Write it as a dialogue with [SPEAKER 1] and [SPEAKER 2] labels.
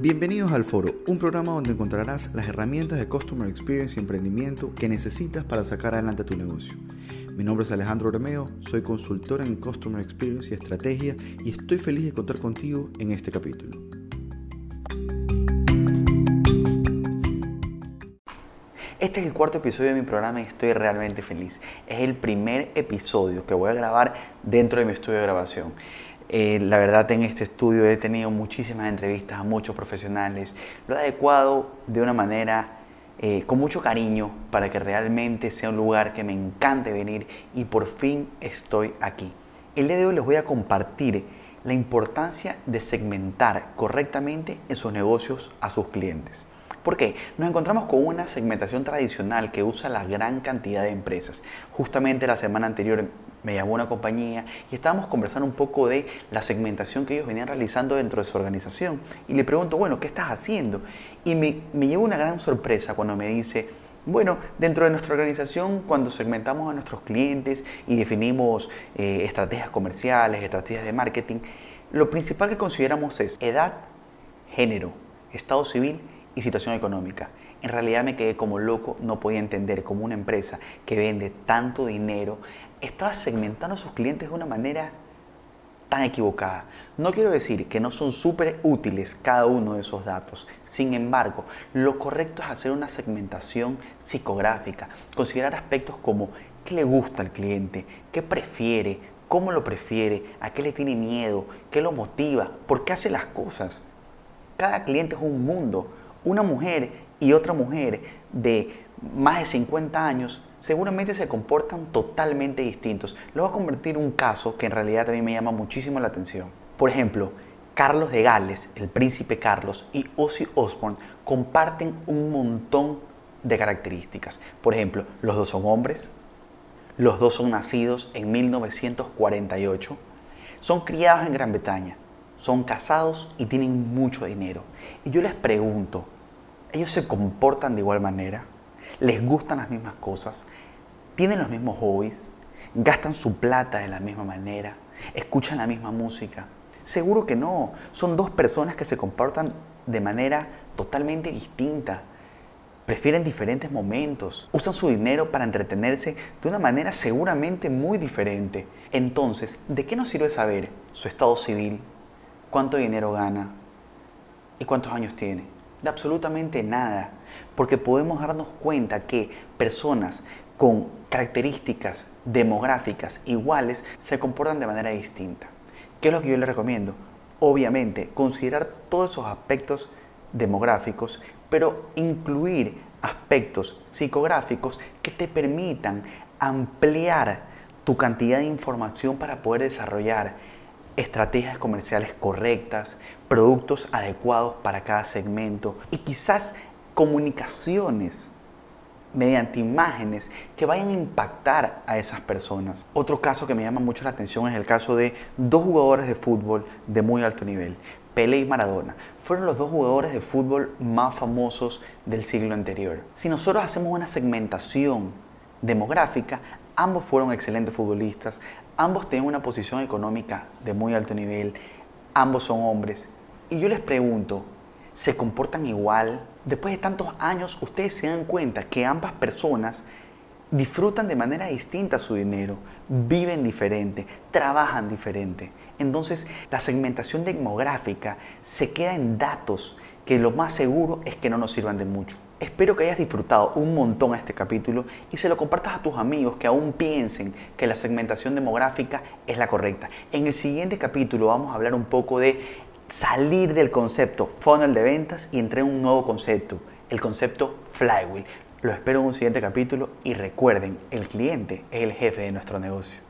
[SPEAKER 1] Bienvenidos al Foro, un programa donde encontrarás las herramientas de Customer Experience y emprendimiento que necesitas para sacar adelante tu negocio. Mi nombre es Alejandro Romeo, soy consultor en Customer Experience y Estrategia y estoy feliz de contar contigo en este capítulo. Este es el cuarto episodio de mi programa y estoy realmente feliz. Es el primer episodio que voy a grabar dentro de mi estudio de grabación. Eh, la verdad en este estudio he tenido muchísimas entrevistas a muchos profesionales. Lo he adecuado de una manera eh, con mucho cariño para que realmente sea un lugar que me encante venir y por fin estoy aquí. El día de hoy les voy a compartir la importancia de segmentar correctamente en sus negocios a sus clientes. ¿Por qué? Nos encontramos con una segmentación tradicional que usa la gran cantidad de empresas. Justamente la semana anterior me llamó una compañía y estábamos conversando un poco de la segmentación que ellos venían realizando dentro de su organización. Y le pregunto, bueno, ¿qué estás haciendo? Y me, me llevó una gran sorpresa cuando me dice, bueno, dentro de nuestra organización, cuando segmentamos a nuestros clientes y definimos eh, estrategias comerciales, estrategias de marketing, lo principal que consideramos es edad, género, estado civil y situación económica. En realidad me quedé como loco, no podía entender cómo una empresa que vende tanto dinero estaba segmentando a sus clientes de una manera tan equivocada. No quiero decir que no son súper útiles cada uno de esos datos. Sin embargo, lo correcto es hacer una segmentación psicográfica, considerar aspectos como qué le gusta al cliente, qué prefiere, cómo lo prefiere, a qué le tiene miedo, qué lo motiva, por qué hace las cosas. Cada cliente es un mundo una mujer y otra mujer de más de 50 años seguramente se comportan totalmente distintos. Lo voy a convertir en un caso que en realidad también me llama muchísimo la atención. Por ejemplo, Carlos de Gales, el príncipe Carlos, y Ozzy Osbourne comparten un montón de características. Por ejemplo, los dos son hombres, los dos son nacidos en 1948, son criados en Gran Bretaña, son casados y tienen mucho dinero. Y yo les pregunto, ¿ellos se comportan de igual manera? ¿Les gustan las mismas cosas? ¿Tienen los mismos hobbies? ¿Gastan su plata de la misma manera? ¿Escuchan la misma música? Seguro que no. Son dos personas que se comportan de manera totalmente distinta. Prefieren diferentes momentos. Usan su dinero para entretenerse de una manera seguramente muy diferente. Entonces, ¿de qué nos sirve saber su estado civil, cuánto dinero gana y cuántos años tiene. De absolutamente nada, porque podemos darnos cuenta que personas con características demográficas iguales se comportan de manera distinta. ¿Qué es lo que yo les recomiendo? Obviamente, considerar todos esos aspectos demográficos, pero incluir aspectos psicográficos que te permitan ampliar tu cantidad de información para poder desarrollar estrategias comerciales correctas, productos adecuados para cada segmento y quizás comunicaciones mediante imágenes que vayan a impactar a esas personas. Otro caso que me llama mucho la atención es el caso de dos jugadores de fútbol de muy alto nivel, Pele y Maradona. Fueron los dos jugadores de fútbol más famosos del siglo anterior. Si nosotros hacemos una segmentación demográfica, ambos fueron excelentes futbolistas, Ambos tienen una posición económica de muy alto nivel, ambos son hombres. Y yo les pregunto, ¿se comportan igual? Después de tantos años, ustedes se dan cuenta que ambas personas disfrutan de manera distinta su dinero, viven diferente, trabajan diferente. Entonces, la segmentación demográfica se queda en datos que lo más seguro es que no nos sirvan de mucho. Espero que hayas disfrutado un montón este capítulo y se lo compartas a tus amigos que aún piensen que la segmentación demográfica es la correcta. En el siguiente capítulo vamos a hablar un poco de salir del concepto funnel de ventas y entrar en un nuevo concepto, el concepto flywheel. Lo espero en un siguiente capítulo y recuerden, el cliente es el jefe de nuestro negocio.